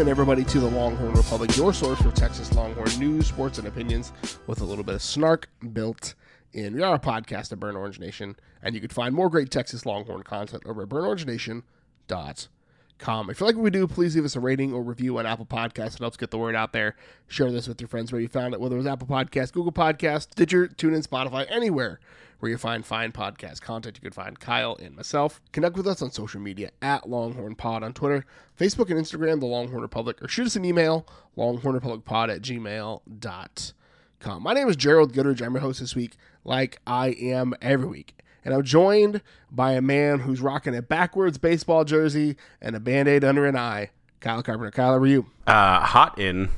Welcome in everybody to the Longhorn Republic, your source for Texas Longhorn news, sports, and opinions with a little bit of snark built in. We are a podcast at Burn Orange Nation, and you can find more great Texas Longhorn content over at burnorangenation.com. If you like what we do, please leave us a rating or review on Apple Podcasts. It helps get the word out there. Share this with your friends where you found it, whether it was Apple Podcasts, Google Podcasts, Stitcher, TuneIn, Spotify, anywhere where you find fine podcast content. You can find Kyle and myself. Connect with us on social media at Longhorn Pod on Twitter, Facebook, and Instagram, The Longhorn Republic, or shoot us an email, longhornrepublicpod at gmail.com. My name is Gerald Goodridge. I'm your host this week, like I am every week. And I'm joined by a man who's rocking a backwards baseball jersey and a band aid under an eye. Kyle Carpenter. Kyle, how are you? Uh, hot in,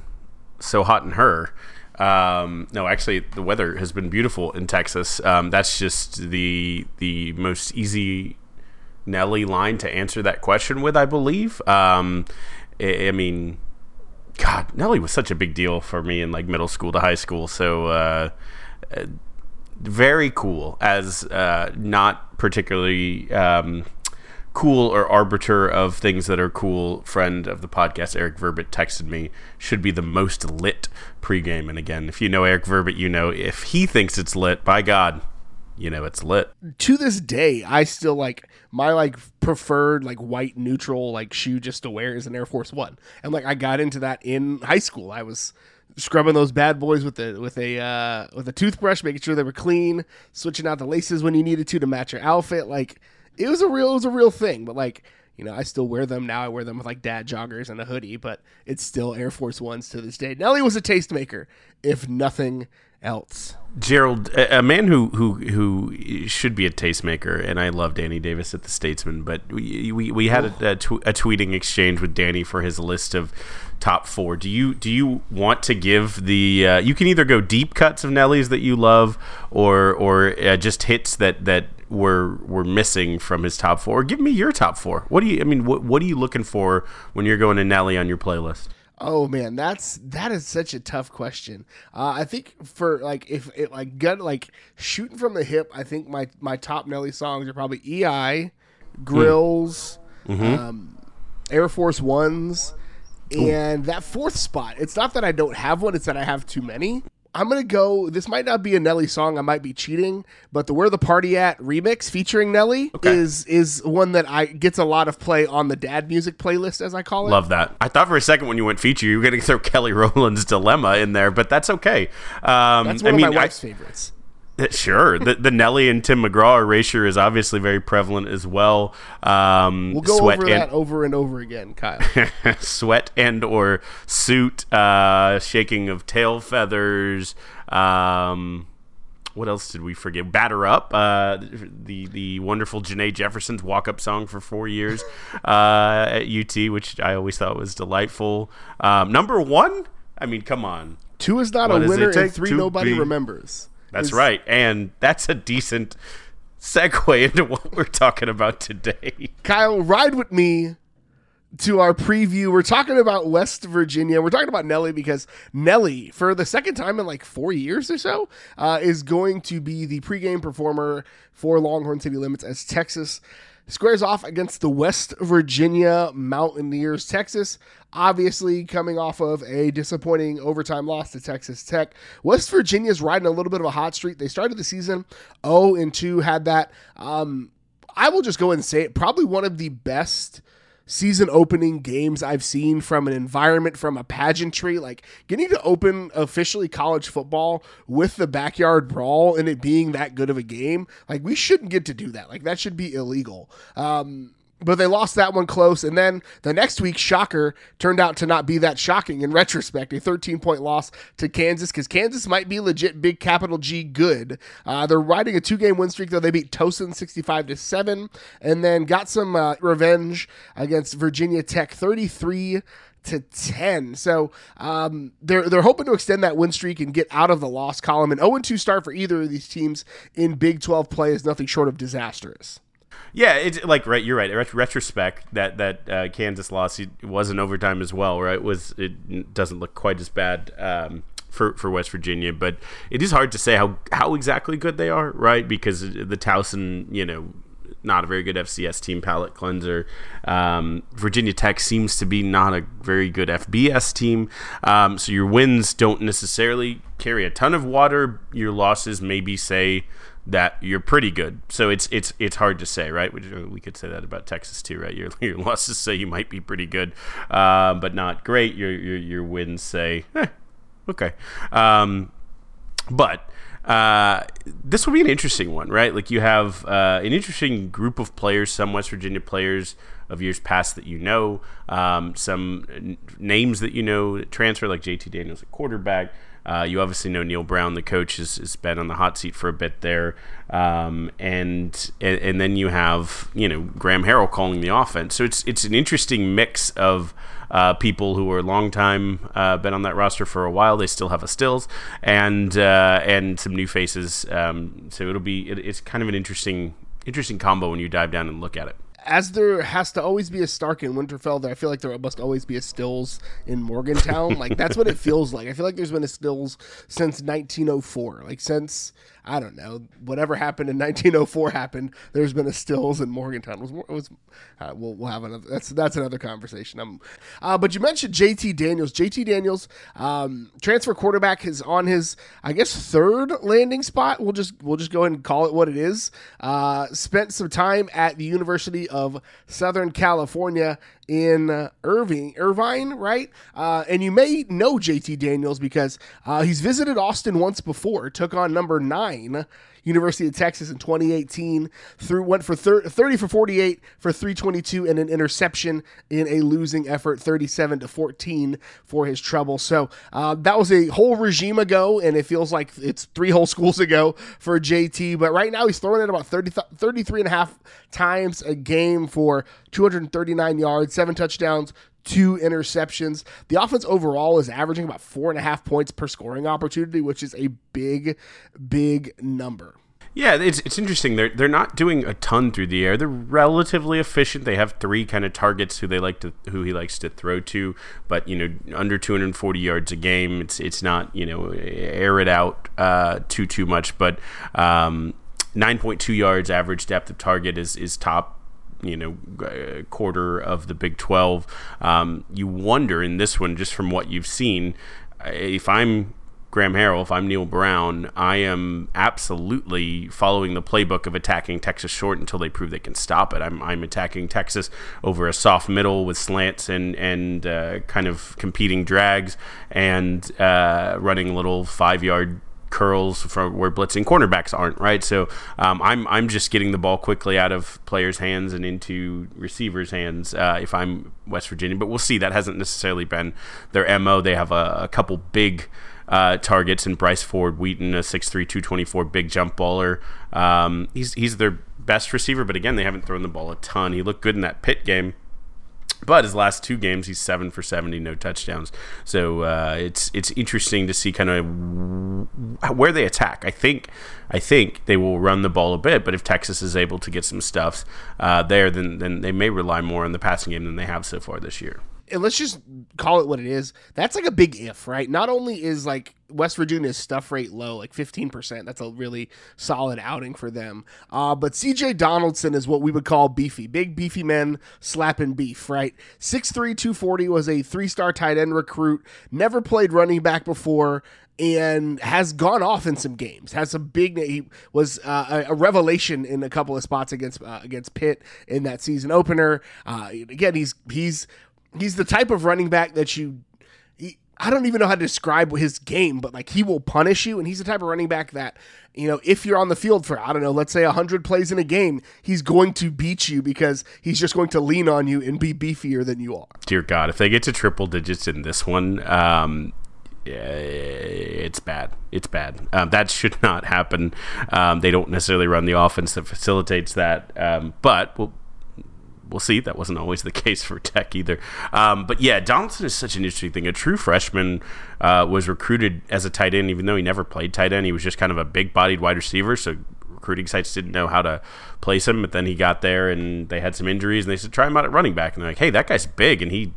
so hot in her. Um, no, actually, the weather has been beautiful in Texas. Um, that's just the the most easy Nelly line to answer that question with, I believe. Um, I, I, mean, God, Nelly was such a big deal for me in like middle school to high school. So, uh, uh very cool as uh, not particularly um, cool or arbiter of things that are cool friend of the podcast eric verbit texted me should be the most lit pregame. And again if you know eric verbit you know if he thinks it's lit by god you know it's lit. To this day i still like my like preferred like white neutral like shoe just to wear is an air force one. And like i got into that in high school. I was scrubbing those bad boys with a with a uh, with a toothbrush making sure they were clean switching out the laces when you needed to to match your outfit. Like it was a real it was a real thing. But like you know, I still wear them now. I wear them with like dad joggers and a hoodie, but it's still Air Force Ones to this day. Nelly was a tastemaker, if nothing else. Gerald, a man who who who should be a tastemaker, and I love Danny Davis at the Statesman, but we we, we had a, a, tw- a, tweeting exchange with Danny for his list of top four. Do you do you want to give the? Uh, you can either go deep cuts of Nelly's that you love, or or uh, just hits that that were were missing from his top four. Give me your top four. What do you? I mean, what what are you looking for when you're going to Nelly on your playlist? Oh man, that's that is such a tough question. Uh, I think for like if it like gut like shooting from the hip, I think my my top Nelly songs are probably EI, Grillz, mm-hmm. um, Air Force Ones, and Ooh. that fourth spot. It's not that I don't have one; it's that I have too many. I'm gonna go. This might not be a Nelly song. I might be cheating, but the "Where the Party At" remix featuring Nelly okay. is is one that I gets a lot of play on the dad music playlist, as I call it. Love that. I thought for a second when you went feature, you were gonna throw Kelly Rowland's "Dilemma" in there, but that's okay. Um, that's one I of mean, my wife's I, favorites. Sure, the, the Nelly and Tim McGraw erasure is obviously very prevalent as well. Um, we'll go over and, that over and over again, Kyle. sweat and or suit, uh, shaking of tail feathers. Um, what else did we forget? Batter up, uh, the the wonderful Janae Jefferson's walk up song for four years uh, at UT, which I always thought was delightful. Um, number one, I mean, come on, two is not what a winner, and three nobody be? remembers. That's is, right. And that's a decent segue into what we're talking about today. Kyle, ride with me to our preview. We're talking about West Virginia. We're talking about Nelly because Nelly, for the second time in like four years or so, uh, is going to be the pregame performer for Longhorn City Limits as Texas squares off against the West Virginia Mountaineers. Texas, obviously, coming off of a disappointing overtime loss to Texas Tech. West Virginia's riding a little bit of a hot streak. They started the season 0 and 2, had that. Um, I will just go and say it. Probably one of the best season opening games I've seen from an environment, from a pageantry. Like getting to open officially college football with the backyard brawl and it being that good of a game. Like we shouldn't get to do that. Like that should be illegal. Um, but they lost that one close. And then the next week, shocker, turned out to not be that shocking in retrospect. A 13 point loss to Kansas because Kansas might be legit big capital G good. Uh, they're riding a two game win streak, though. They beat Towson 65 to 7 and then got some uh, revenge against Virginia Tech 33 to 10. So um, they're they're hoping to extend that win streak and get out of the loss column. An 0 2 start for either of these teams in Big 12 play is nothing short of disastrous. Yeah, it's like right. You're right. In retrospect, that that uh, Kansas loss was in overtime as well. Right? Was it doesn't look quite as bad um, for for West Virginia, but it is hard to say how how exactly good they are. Right? Because the Towson, you know, not a very good FCS team palate cleanser. Um, Virginia Tech seems to be not a very good FBS team. Um, so your wins don't necessarily carry a ton of water. Your losses maybe say that you're pretty good. So it's it's it's hard to say, right? We, we could say that about Texas too, right? Your your losses say you might be pretty good, uh, but not great. Your your your wins say, eh, okay. Um, but uh, this will be an interesting one, right? Like you have uh, an interesting group of players, some West Virginia players of years past that you know, um, some n- names that you know transfer, like JT Daniels at quarterback. Uh, you obviously know Neal Brown, the coach, has, has been on the hot seat for a bit there, um, and, and, and then you have you know Graham Harrell calling the offense. So it's it's an interesting mix of uh, people who are long time uh, been on that roster for a while. They still have a stills and uh, and some new faces. Um, so it'll be it, it's kind of an interesting interesting combo when you dive down and look at it as there has to always be a Stark in Winterfell, there I feel like there must always be a Stills in Morgantown. like that's what it feels like. I feel like there's been a Stills since 1904. Like since I don't know whatever happened in 1904 happened. There's been a Stills in Morgantown. It was, it was uh, we'll, we'll have another. That's that's another conversation. Um, uh, but you mentioned JT Daniels. JT Daniels, um, transfer quarterback, is on his I guess third landing spot. We'll just we'll just go ahead and call it what it is. Uh, spent some time at the University of Southern California in uh, Irving, Irvine, right? Uh, and you may know JT Daniels because uh, he's visited Austin once before, took on number nine University of Texas in 2018. Through went for 30 for 48 for 322 and an interception in a losing effort, 37 to 14 for his trouble. So uh, that was a whole regime ago, and it feels like it's three whole schools ago for JT. But right now he's throwing it about 30, 33 and a half times a game for 239 yards, seven touchdowns, two interceptions. The offense overall is averaging about four and a half points per scoring opportunity, which is a big, big number. Yeah, it's it's interesting. They're they're not doing a ton through the air. They're relatively efficient. They have three kind of targets who they like to who he likes to throw to, but you know under 240 yards a game. It's it's not you know air it out uh, too too much, but um, 9.2 yards average depth of target is is top you know quarter of the Big 12. Um, you wonder in this one, just from what you've seen, if I'm Graham Harrell, if I'm Neal Brown, I am absolutely following the playbook of attacking Texas short until they prove they can stop it. I'm, I'm attacking Texas over a soft middle with slants and and uh, kind of competing drags and uh, running little five yard curls from where blitzing cornerbacks aren't right. So um, I'm I'm just getting the ball quickly out of players' hands and into receivers' hands uh, if I'm West Virginia. But we'll see. That hasn't necessarily been their mo. They have a, a couple big. Uh, targets and Bryce Ford Wheaton, a 6'3", 224 big jump baller. Um, he's he's their best receiver, but again, they haven't thrown the ball a ton. He looked good in that Pitt game But his last two games, he's seven for seventy, no touchdowns. So uh, it's it's interesting to see kind of where they attack. I think I think they will run the ball a bit, but if Texas is able to get some stuffs uh, there, then then they may rely more on the passing game than they have so far this year and let's just call it what it is. That's like a big if, right? Not only is like West Virginia's stuff rate low, like 15%, that's a really solid outing for them. Uh, but CJ Donaldson is what we would call beefy. Big beefy men slapping beef, right? 6'3, 240 was a three star tight end recruit, never played running back before and has gone off in some games. Has some big. He was uh, a, revelation in a couple of spots against uh, against Pitt in that season opener. Uh, again, he's he's he's the type of running back that you he, I don't even know how to describe his game, but like he will punish you, and he's the type of running back that you know if you're on the field for I don't know, let's say hundred plays in a game, he's going to beat you because he's just going to lean on you and be beefier than you are. Dear God, if they get to triple digits in this one, um, it's bad. It's bad. Um, that should not happen. Um, they don't necessarily run the offense that facilitates that, um, but we'll we'll see. That wasn't always the case for Tech either. Um, but yeah, Donaldson is such an interesting thing. A true freshman uh, was recruited as a tight end, even though he never played tight end. He was just kind of a big-bodied wide receiver, so recruiting sites didn't know how to place him. But then he got there, and they had some injuries, and they said try him out at running back, and they're like, hey, that guy's big, and he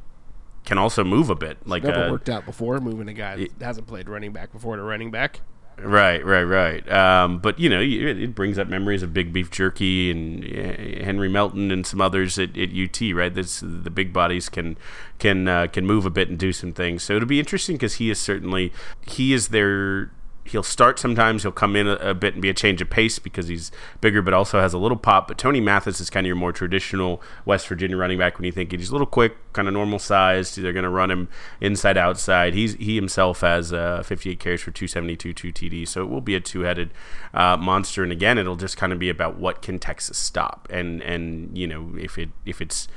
can also move a bit. Like never uh, worked out before moving a guy that hasn't played running back before to running back. Right, right, right. Um, but you know, it, brings up memories of Big Beef Jerky and uh, Henry Melton and some others at, at UT. Right, this, the big bodies can can uh, can move a bit and do some things. So it'll be interesting because he is certainly he is their he'll start sometimes. He'll come in a, a, bit and be a change of pace because he's bigger, but also has a little pop. But Tony Mathis is kind of your more traditional West Virginia running back when you think he's a little quick, kind of normal sized. They're going to run him inside outside. He's he himself has uh, 58 carries for 272, two TDs, so it will be a two headed uh, monster. And again, it'll just kind of be about what can Texas stop, and and you know if it if it's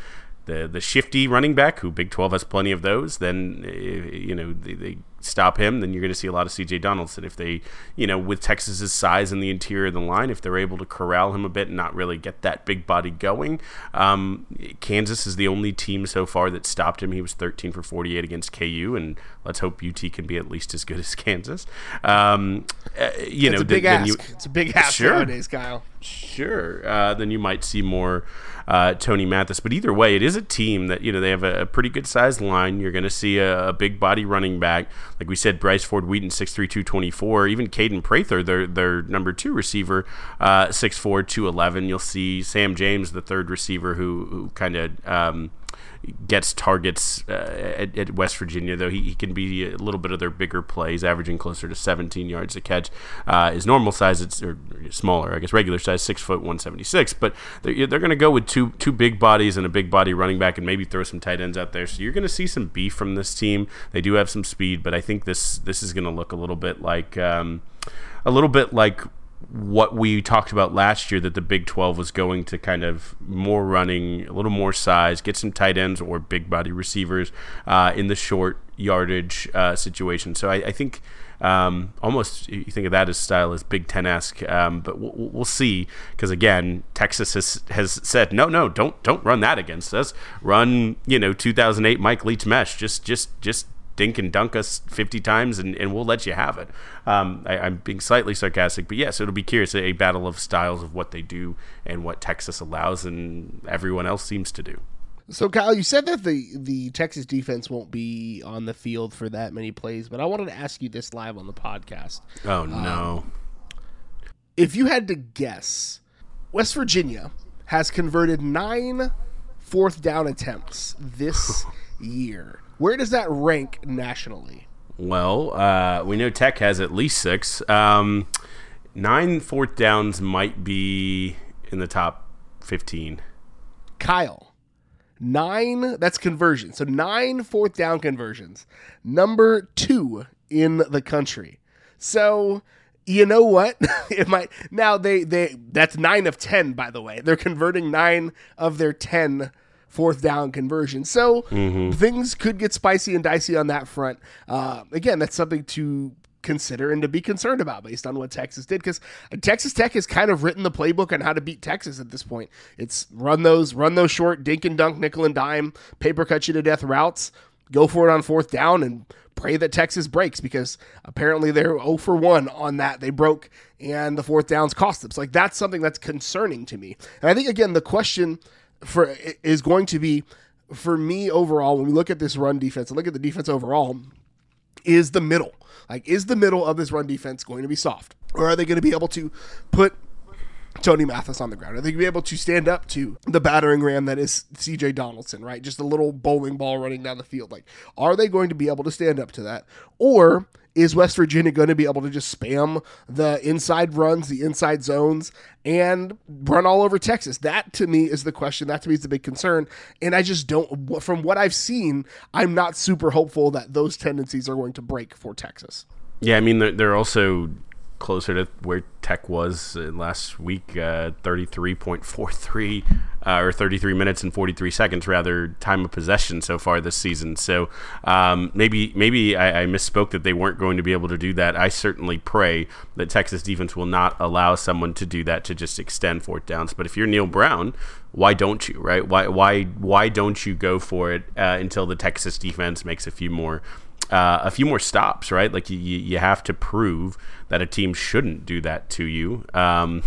the the shifty running back, who Big 12 has plenty of those, then eh, you know they, they stop him, then you're going to see a lot of C.J. Donaldson. If they, you know, with Texas's size in the interior of the line, if they're able to corral him a bit and not really get that big body going, um, Kansas is the only team so far that stopped him. He was 13 for 48 against KU, and let's hope UT can be at least as good as Kansas. Um, uh, you it's know, a big then, ask. You, it's a big ask sure. nowadays, Kyle. Sure. Uh, then you might see more uh, Tony Mathis. But either way, it is a team that you know they have a, a pretty good sized line. You're going to see a, a, big body running back, like we said, Bryce Ford Wheaton, 6'3", 224. Even Kaden Prather, their their number two receiver, uh, 6'4", 211. You'll see Sam James, the third receiver, who who kind of um, gets targets uh, at, at, West Virginia, though he, he, can be a little bit of their bigger plays, averaging closer to 17 yards a catch. Uh, his normal size, it's or smaller, I guess, regular size, six foot 176. But they're, they're going to go with two two big bodies and a big body running back, and maybe throw some tight ends out there. So you're going to see some beef from this team. They do have some speed, but I think this this is going to look a little bit like. Um, a little bit like what we talked about last year that the Big 12 was going to kind of more running, a little more size, get some tight ends or big body receivers uh, in the short yardage uh, situation. So I, I think um, almost you think of that as style as Big Ten esque, um, but we'll, we'll see because again, Texas has has said no, no, don't don't run that against us. Run you know 2008 Mike Leach mesh. Just just just dink and dunk us 50 times and, and we'll let you have it. Um, I, am being slightly sarcastic, but yes, it'll be curious a battle of styles of what they do and what Texas allows and everyone else seems to do. So, Kyle, you said that the, the Texas defense won't be on the field for that many plays, but I wanted to ask you this live on the podcast. Oh, no. Um, if you had to guess, West Virginia has converted nine fourth down attempts this year. Where does that rank nationally? Well, uh, we know Tech has at least six. Um, nine fourth downs might be in the top 15. Kyle, nine, that's conversion. So nine fourth down conversions. Number two in the country. So you know what? it might now they they that's nine of ten, by the way. They're converting nine of their ten fourth down conversion. So mm-hmm. things could get spicy and dicey on that front. Uh, again, that's something to consider and to be concerned about based on what Texas did because Texas Tech has kind of written the playbook on how to beat Texas at this point. It's run those run those short dink and dunk nickel and dime paper cut you to death routes, go for it on fourth down and pray that Texas breaks because apparently they're 0 for 1 on that. They broke and the fourth downs cost them. So like that's something that's concerning to me. And I think again the question for is going to be for me overall when we look at this run defense look at the defense overall is the middle. Like, is the middle of this run defense going to be soft? Or are they going to be able to put Tony Mathis on the ground? Are they going to be able to stand up to the battering ram that is CJ Donaldson, right? Just a little bowling ball running down the field. Like, are they going to be able to stand up to that? Or is West Virginia going to be able to just spam the inside runs, the inside zones, and run all over Texas? That to me is the question. That to me is the big concern. And I just don't, from what I've seen, I'm not super hopeful that those tendencies are going to break for Texas. Yeah, I mean, they're, also closer to where Tech was last week, uh, 33.43 uh, or 33 minutes and 43 seconds rather time of possession so far this season. So um, maybe maybe I, I, misspoke that they weren't going to be able to do that. I certainly pray that Texas defense will not allow someone to do that to just extend fourth downs. But if you're Neal Brown, why don't you? Right? Why why why don't you go for it uh, until the Texas defense makes a few more uh, a few more stops, right? Like you, you have to prove that a team shouldn't do that to you um,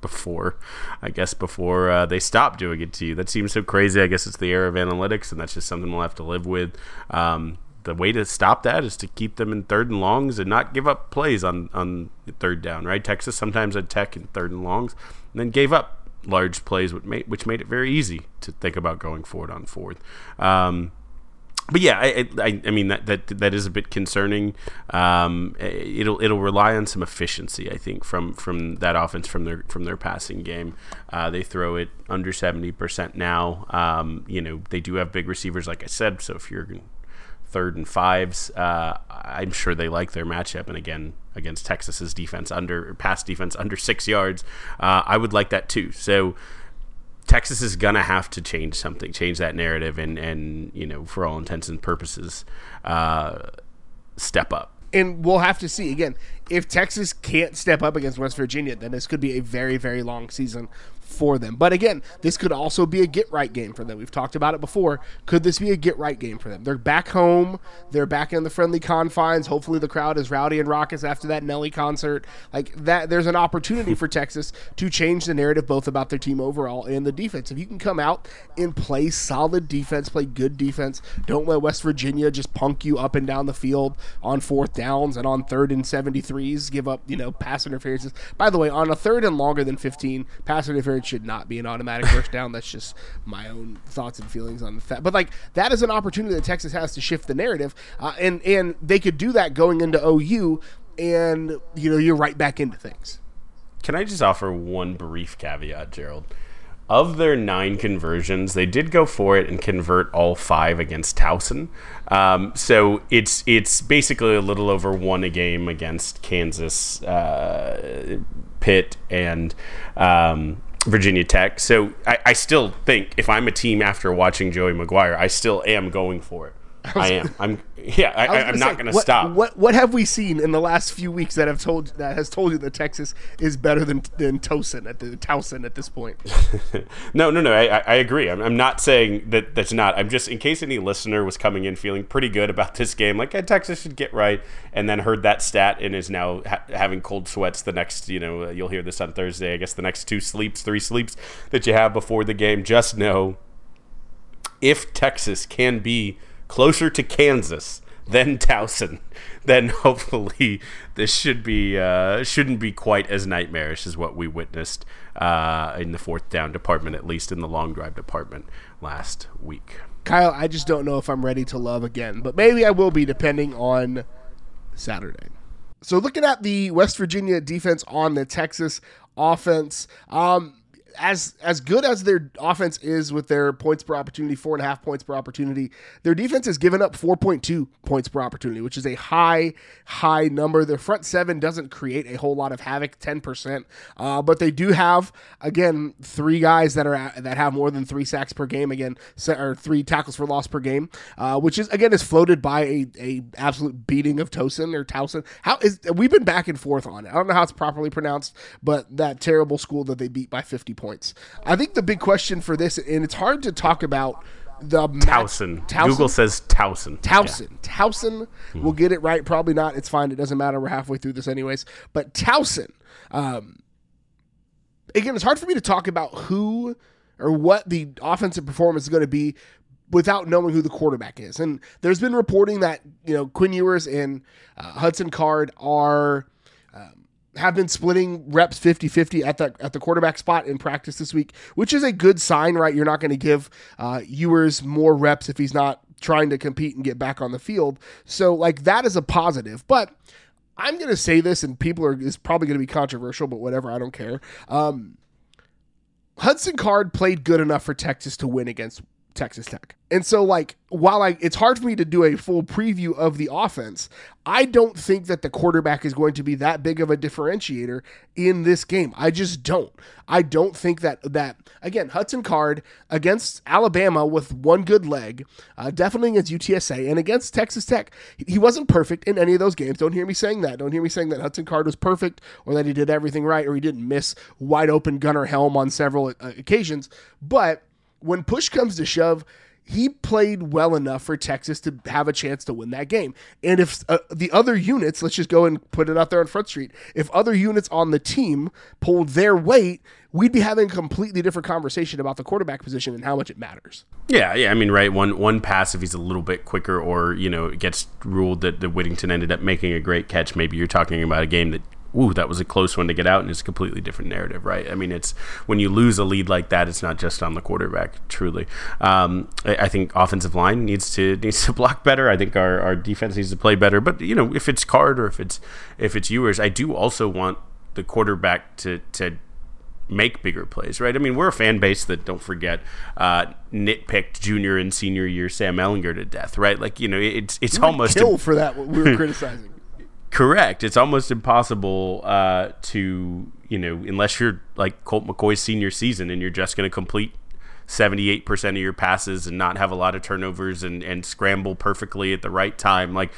before, I guess, before uh, they stop doing it to you. That seems so crazy. I guess it's the era of analytics, and that's just something we'll have to live with. Um, the way to stop that is to keep them in third and longs and not give up plays on on third down. Right? Texas sometimes had Tech in third and longs, and then gave up large plays, which made which made it very easy to think about going forward on fourth. Um, but yeah, I, I, I, mean that, that that is a bit concerning. Um, it'll it'll rely on some efficiency, I think, from from that offense from their from their passing game. Uh, they throw it under seventy percent now. Um, you know they do have big receivers, like I said. So if you're third and fives, uh, I'm sure they like their matchup. And again, against Texas's defense under pass defense under six yards, uh, I would like that too. So Texas is gonna have to change something, change that narrative, and and you know, for all intents and purposes, uh, step up. And we'll have to see again if Texas can't step up against West Virginia, then this could be a very very long season for them. But again, this could also be a get right game for them. We've talked about it before. Could this be a get right game for them? They're back home. They're back in the friendly confines. Hopefully, the crowd is rowdy and raucous after that Nelly concert. Like that, there's an opportunity for Texas to change the narrative both about their team overall and the defense. If you can come out and play solid defense, play good defense, don't let West Virginia just punk you up and down the field on fourth downs and on third and 73s, give up, you know, pass interferences. By the way, on a third and longer than 15, pass interference should not be an automatic first down. That's just my own thoughts and feelings on the fact. But like that is an opportunity that Texas has to shift the narrative, uh, and and they could do that going into OU, and you know you're right back into things. Can I just offer one brief caveat, Gerald? Of their nine conversions, they did go for it and convert all five against Towson. Um, so it's it's basically a little over one a game against Kansas, uh, Pitt, and um, Virginia Tech. So I, I, still think if I'm a team after watching Joey McGuire, I still am going for it. I, I am. I'm. Yeah. I, am not going to stop. What What have we seen in the last few weeks that have told that has told you that Texas is better than than Tosin at the Towson at this point? no, no, no. I, I agree. I'm, I'm not saying that that's not. I'm just in case any listener was coming in feeling pretty good about this game, like hey, Texas should get right, and then heard that stat and is now ha- having cold sweats. The next, you know, uh, you'll hear this on Thursday. I guess the next two sleeps, three sleeps that you have before the game. Just know if Texas can be closer to Kansas than Towson, then hopefully this should be uh, shouldn't be quite as nightmarish as what we witnessed uh, in the fourth down department, at least in the long drive department last week. Kyle, I just don't know if I'm ready to love again, but maybe I will be depending on Saturday. So looking at the West Virginia defense on the Texas offense, um, as as good as their offense is with their points per opportunity, four and a half points per opportunity, their defense has given up 4.2 points per opportunity, which is a high, high number. Their front seven doesn't create a whole lot of havoc, 10%, uh, but they do have again three guys that are that have more than three sacks per game, again, or three tackles for loss per game, uh, which is again is floated by a, a absolute beating of Tosin or Towson. How is we've been back and forth on it. I don't know how it's properly pronounced, but that terrible school that they beat by 50 points. I think the big question for this, and it's hard to talk about the Towson. Towson. Google says Towson. Towson. Yeah. Towson. Mm. We'll get it right. Probably not. It's fine. It doesn't matter. We're halfway through this anyways. But Towson. Um, again, it's hard for me to talk about who or what the offensive performance is going to be without knowing who the quarterback is. And there's been reporting that you know Quinn Ewers and uh, Hudson Card are have been splitting reps 50-50 at the at the quarterback spot in practice this week, which is a good sign, right? You're not going to give uh, Ewers more reps if he's not trying to compete and get back on the field. So like that is a positive, but I'm going to say this, and people are is probably going to be controversial, but whatever, I don't care. Um, Hudson Card played good enough for Texas to win against Texas Tech. And so like while I it's hard for me to do a full preview of the offense, I don't think that the quarterback is going to be that big of a differentiator in this game. I just don't. I don't think that that again Hudson Card against Alabama with one good leg, uh, definitely against UTSA and against Texas Tech. He wasn't perfect in any of those games. Don't hear me saying that. Don't hear me saying that Hudson Card was perfect or that he did everything right or he didn't miss wide open Gunnar Helm on several uh, occasions, but when push comes to shove, he played well enough for Texas to have a chance to win that game. And if uh, the other units, let's just go and put it out there on Front Street, if other units on the team pulled their weight, we'd be having a completely different conversation about the quarterback position and how much it matters. Yeah, yeah. I mean, right. One one pass if he's a little bit quicker, or you know, it gets ruled that, the Whittington ended up making a great catch. Maybe you're talking about a game that ooh, that was a close one to get out, and it's a completely different narrative, right? I mean, it's when you lose a lead like that, it's not just on the quarterback. Truly, um, I, I, think offensive line needs to needs to block better. I think our, our defense needs to play better. But you know, if it's Card or if it's if it's Ewers, I do also want the quarterback to to make bigger plays, right? I mean, we're a fan base that don't forget uh, nitpicked junior and senior year Sam Ehlinger to death, right? Like you know, it's it's almost kill a, for that what we were criticizing. Correct. It's almost impossible uh, to, you know, unless you're like Colt McCoy's senior season and you're just going to complete 78% of your passes and not have a lot of turnovers and, and scramble perfectly at the right time. Like,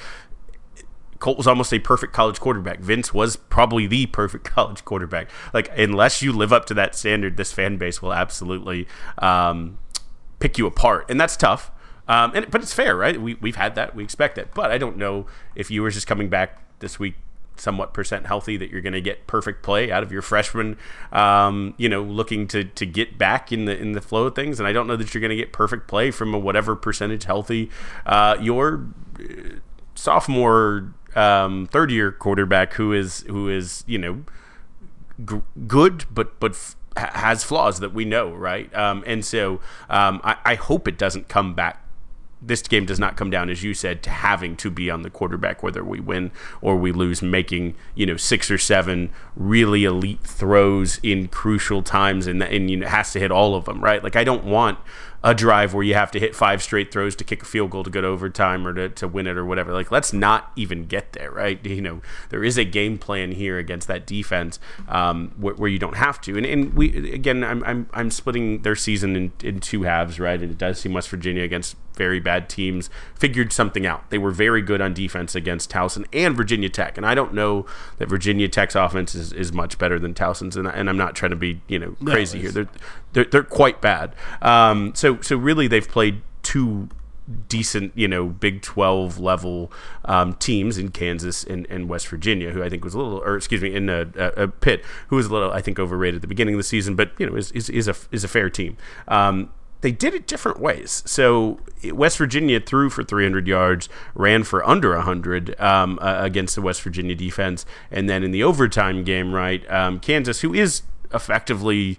Colt was almost a perfect college quarterback. Vince was probably the perfect college quarterback. Like, unless you live up to that standard, this fan base will absolutely um, pick you apart. And that's tough. Um, and, but it's fair, right? We, we've had that. We expect it. But I don't know if you were just coming back this week somewhat percent healthy that you're going to get perfect play out of your freshman um, you know looking to to get back in the in the flow of things. And I don't know that you're going to get perfect play from a whatever percentage healthy uh, your uh, sophomore um, third year quarterback who is who is you know g- good but but f- has flaws that we know right? Um, and so um, I, I hope it doesn't come back this game does not come down, as you said, to having to be on the quarterback, whether we win or we lose, making you know six or seven really elite throws in crucial times, and and you know has to hit all of them, right? Like I don't want a drive where you have to hit five straight throws to kick a field goal to go to overtime or to, to win it or whatever. Like, let's not even get there, right? You know, there is a game plan here against that defense um, where, where, you don't have to. And, and we, again, I'm, I'm, I'm splitting their season in, in two halves, right? And it does seem West Virginia against very bad teams figured something out. They were very good on defense against Towson and Virginia Tech. And I don't know that Virginia Tech's offense is, is much better than Towson's. And, and I'm not trying to be, you know, crazy no, here. They're, they're, they're quite bad. Um, so, so really they've played two decent, you know, Big 12 level um, teams in Kansas and, and, West Virginia, who I think was a little, or excuse me, in a, a, a, Pitt, who was a little, I think, overrated at the beginning of the season, but you know, is is, is a is a fair team. Um, they did it different ways. So West Virginia threw for 300 yards, ran for under 100 um, uh, against the West Virginia defense, and then in the overtime game, right, um, Kansas, who is effectively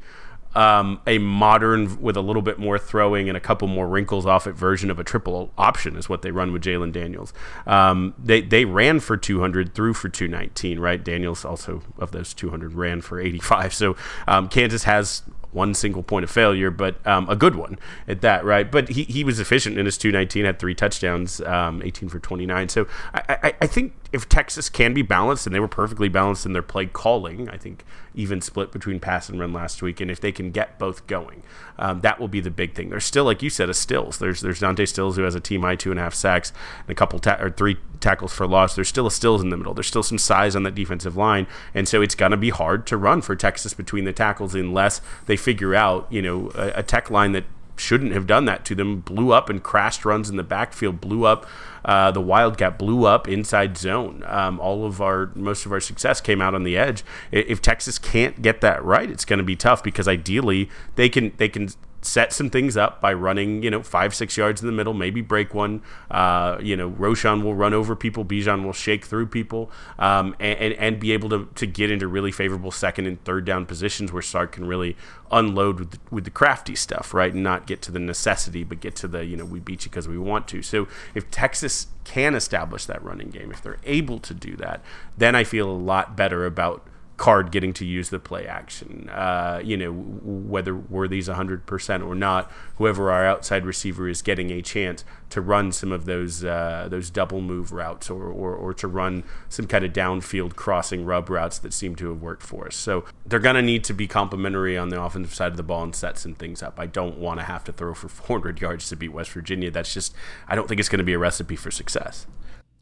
um, a modern with a little bit more throwing and a couple more wrinkles off it version of a triple option is what they run with Jalon Daniels. Um, they they ran for 200, threw for 219. Right, Daniels also of those 200 ran for 85. So um, Kansas has one single point of failure, but um, a good one at that, right? But he, he was efficient in his 219, had three touchdowns, um, 18 for 29. So I, I, I think if Texas can be balanced, and they were perfectly balanced in their play calling, I think even split between pass and run last week, and if they can get both going, um, that will be the big thing. There's still, like you said, a Stills. There's there's Dante Stills who has a team high two and a half sacks and a couple ta- or three tackles for loss. There's still a Stills in the middle. There's still some size on that defensive line, and so it's to be hard to run for Texas between the tackles unless they figure out, you know, a, a tech line that shouldn't have done that to them. Blew up and crashed runs in the backfield. Blew up uh, the Wildcat. Blew up inside zone. Um, all of our most of our success came out on the edge. If Texas can't get that right, it's going to be tough because ideally they can they can set some things up by running, you know, five, six yards in the middle, maybe break one. Uh, you know, Roschon will run over people, Bijan will shake through people, um, and, and, and, be able to, to get into really favorable second and third down positions where Sark can really unload with the, with the crafty stuff, right? And not get to the necessity, but get to the, you know, we beat you because we want to. So if Texas can establish that running game, if they're able to do that, then I feel a lot better about card getting to use the play action. Uh, you know, whether Worthy's 100% or not, whoever our outside receiver is getting a chance to run some of those uh, those double move routes or, or, or, to run some kind of downfield crossing rub routes that seem to have worked for us. So they're going to need to be complementary on the offensive side of the ball and set some things up. I don't want to have to throw for 400 yards to beat West Virginia. That's just, I don't think it's going to be a recipe for success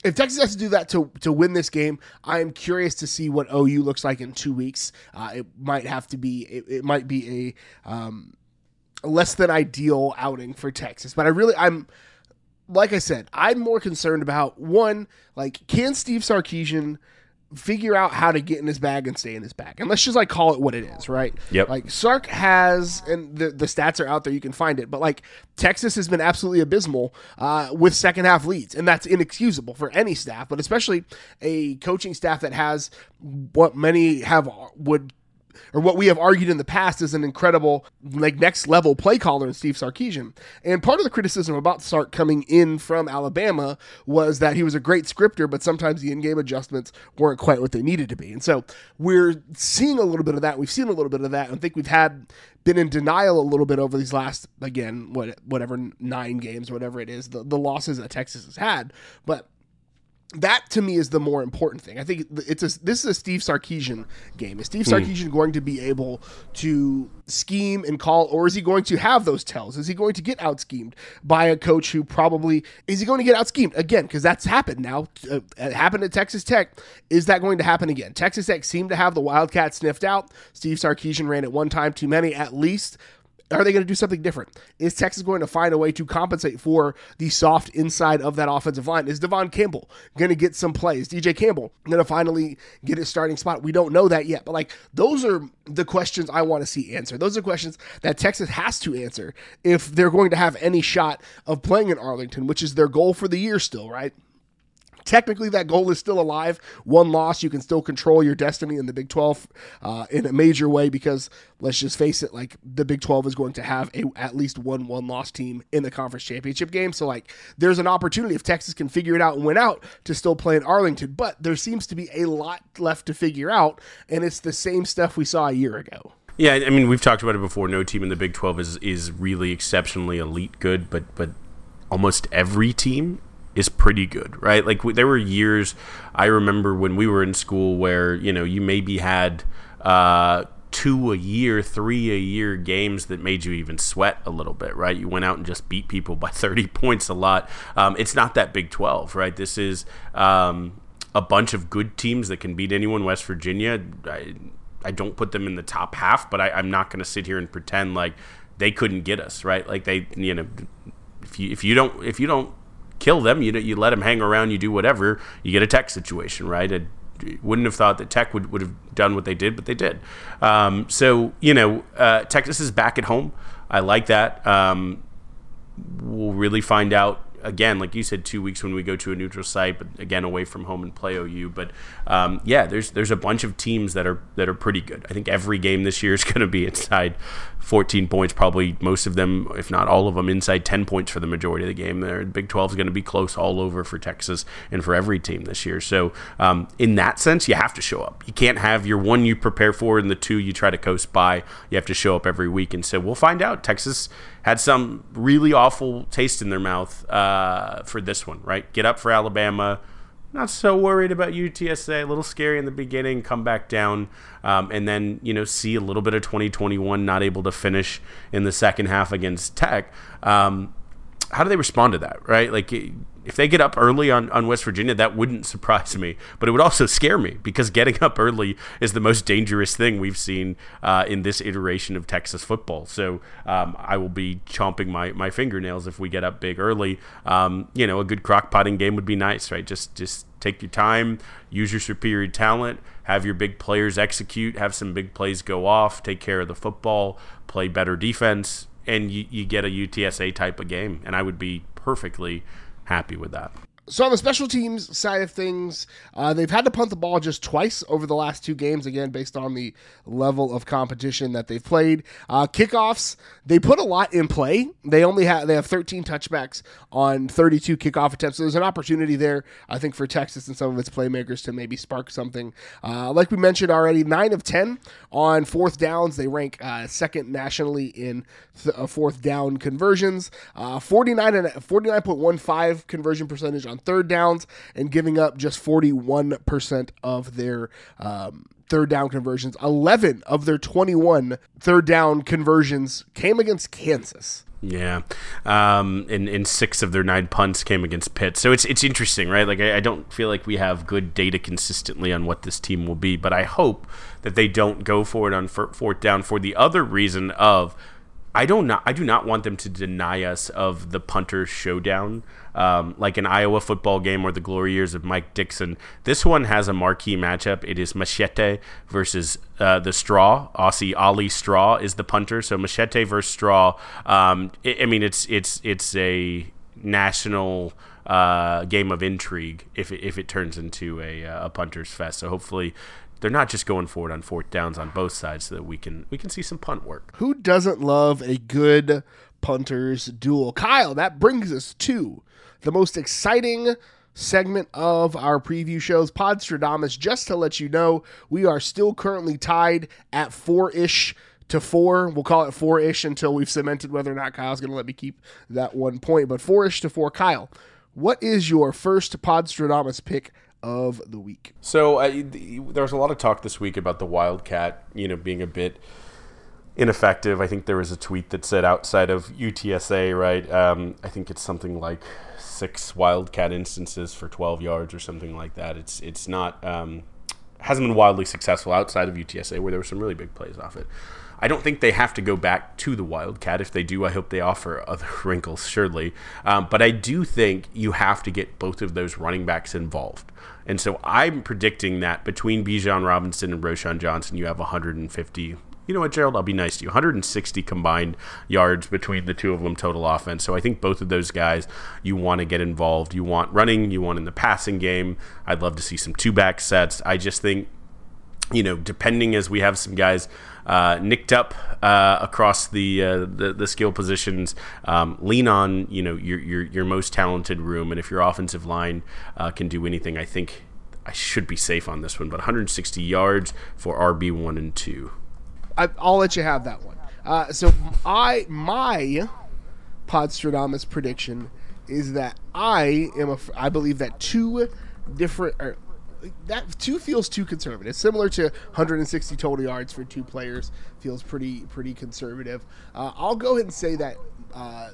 if Texas has to do that to to win this game, I am curious to see what OU looks like in two weeks. Uh, it might have to be it, it might be a um, less than ideal outing for Texas, but I really I'm like I said, I'm more concerned about one like can Steve Sarkisian figure out how to get in his bag and stay in his bag. And let's just like call it what it is, right? Yep. Like Sark has, and the, the stats are out there, you can find it, but like Texas has been absolutely abysmal uh, with second half leads. And that's inexcusable for any staff, but especially a coaching staff that has what many have would or what we have argued in the past is an incredible, like next level play caller in Steve Sarkisian. And part of the criticism about Sark coming in from Alabama was that he was a great scripter, but sometimes the in-game adjustments weren't quite what they needed to be. And so we're seeing a little bit of that. We've seen a little bit of that. I think we've had been in denial a little bit over these last again what whatever nine games whatever it is the, the losses that Texas has had but that to me is the more important thing. I think it's a this is a Steve Sarkisian game. Is Steve hmm. Mm. going to be able to scheme and call, or is he going to have those tells? Is he going to get out schemed by a coach who probably is he going to get out schemed again? Because that's happened now. Uh, it happened at Texas Tech. Is that going to happen again? Texas Tech seemed to have the Wildcat sniffed out. Steve Sarkisian ran it one time too many, at least are they going to do something different? Is Texas going to find a way to compensate for the soft inside of that offensive line? Is Devon Campbell going to get some plays? DJ Campbell going to finally get his starting spot? We don't know that yet, but like those are the questions I want to see answered. Those are questions that Texas has to answer if they're going to have any shot of playing in Arlington, which is their goal for the year still, right? Technically, that goal is still alive. One loss, you can still control your destiny in the Big 12 uh, in a major way because let's just face it, like the Big 12 is going to have a, at least one one loss team in the conference championship game. So, like, there's an opportunity if Texas can figure it out and win out to still play in Arlington. But there seems to be a lot left to figure out, and it's the same stuff we saw a year ago. Yeah, I mean, we've talked about it before. No team in the Big 12 is is really exceptionally elite good, but but almost every team is pretty good, right? Like there were years I remember when we were in school where you know you maybe had uh, two a year, three a year games that made you even sweat a little bit, right? You went out and just beat people by 30 points a lot. Um, it's not that Big 12, right? This is um, a bunch of good teams that can beat anyone. West Virginia, I, I don't put them in the top half, but I, I'm not going to sit here and pretend like they couldn't get us, right? Like they, you know, if you if you don't if you don't kill them. You you let them hang around. You do whatever. You get a tech situation, right? And wouldn't have thought that Tech would, would have done what they did, but they did. Um, so you know, uh, Texas is back at home. I like that. Um, we'll really find out again, like you said, two weeks when we go to a neutral site, but again away from home and play OU. But um, yeah, there's there's a bunch of teams that are that are pretty good. I think every game this year is going to be inside 14 points, probably most of them, if not all of them, inside 10 points for the majority of the game. There, Big 12 is going to be close all over for Texas and for every team this year. So um, in that sense, you have to show up. You can't have your one you prepare for and the two you try to coast by. You have to show up every week. And so we'll find out. Texas had some really awful taste in their mouth uh, for this one, right? Get up for Alabama. Not so worried about UTSA. A little scary in the beginning. Come back down, um, and then you know see a little bit of 2021. Not able to finish in the second half against Tech. Um, how do they respond to that? Right, like if they get up early on, on West Virginia, that wouldn't surprise me, but it would also scare me because getting up early is the most dangerous thing we've seen uh, in this iteration of Texas football. So um, I will be chomping my, my fingernails if we get up big early. Um, you know, a good crock potting game would be nice, right? Just just take your time, use your superior talent, have your big players execute, have some big plays go off, take care of the football, play better defense, and you, you get a UTSA type of game. And I would be perfectly happy with that. So on the special teams side of things, uh, they've had to punt the ball just twice over the last two games. Again, based on the level of competition that they've played. Uh, kickoffs, they put a lot in play. They only have they have 13 touchbacks on 32 kickoff attempts. So there's an opportunity there, I think, for Texas and some of its playmakers to maybe spark something. Uh, like we mentioned already, nine of 10 on fourth downs. They rank uh, second nationally in th- uh, fourth down conversions. Uh, 49 and 49.15 conversion percentage on on third downs and giving up just 41% of their um, third down conversions. 11 of their 21 third down conversions came against Kansas. Yeah, um, and, and six of their nine punts came against Pitt. So it's it's interesting, right? Like I, I, don't feel like we have good data consistently on what this team will be, but I hope that they don't go for it on fourth down for the other reason of I don't not I do not want them to deny us of the punter showdown um, like an Iowa football game or the glory years of Mike Dickson. This one has a marquee matchup. It is Machete versus uh, the Straw. Aussie Ollie Straw is the punter. So Machete versus Straw. Um, it, I mean, it's it's it's a national uh, game of intrigue if it, if it turns into a, uh, a punter's fest. So hopefully they're not just going forward on fourth downs on both sides so that we can we can see some punt work. Who doesn't love a good punters duel? Kyle, that brings us to the most exciting segment of our preview shows, Podstradamus. Just to let you know, we are still currently tied at four ish to four. We'll call it four ish until we've cemented whether or not Kyle's going to let me keep that one point. But four ish to four. Kyle, what is your first Podstradamus pick of the week? So uh, there was a lot of talk this week about the Wildcat, you know, being a bit ineffective. I think there was a tweet that said outside of UTSA, right? Um, I think it's something like six wildcat instances for 12 yards or something like that. It's it's not um, hasn't been wildly successful outside of UTSA where there were some really big plays off it. I don't think they have to go back to the Wildcat. If they do, I hope they offer other wrinkles, surely. Um, but I do think you have to get both of those running backs involved. And so I'm predicting that between Bijan Robinson and Roschon Johnson, you have 150, you know what, Gerald? I'll be nice to you. 160 combined yards between the two of them total offense. So I think both of those guys you want to get involved. You want running, you want in the passing game. I'd love to see some two back sets. I just think, you know, depending as we have some guys uh, nicked up uh, across the, uh, the, the skill positions, um, lean on you know your, your your most talented room, and if your offensive line uh, can do anything, I think I should be safe on this one. But 160 yards for RB one and two. I, will let you have that one. Uh, so I my Podstradamus prediction is that I am a I believe that two different or that two feels too conservative. Similar to 160 total yards for two players feels pretty pretty conservative. Uh, I'll go ahead and say that. Uh,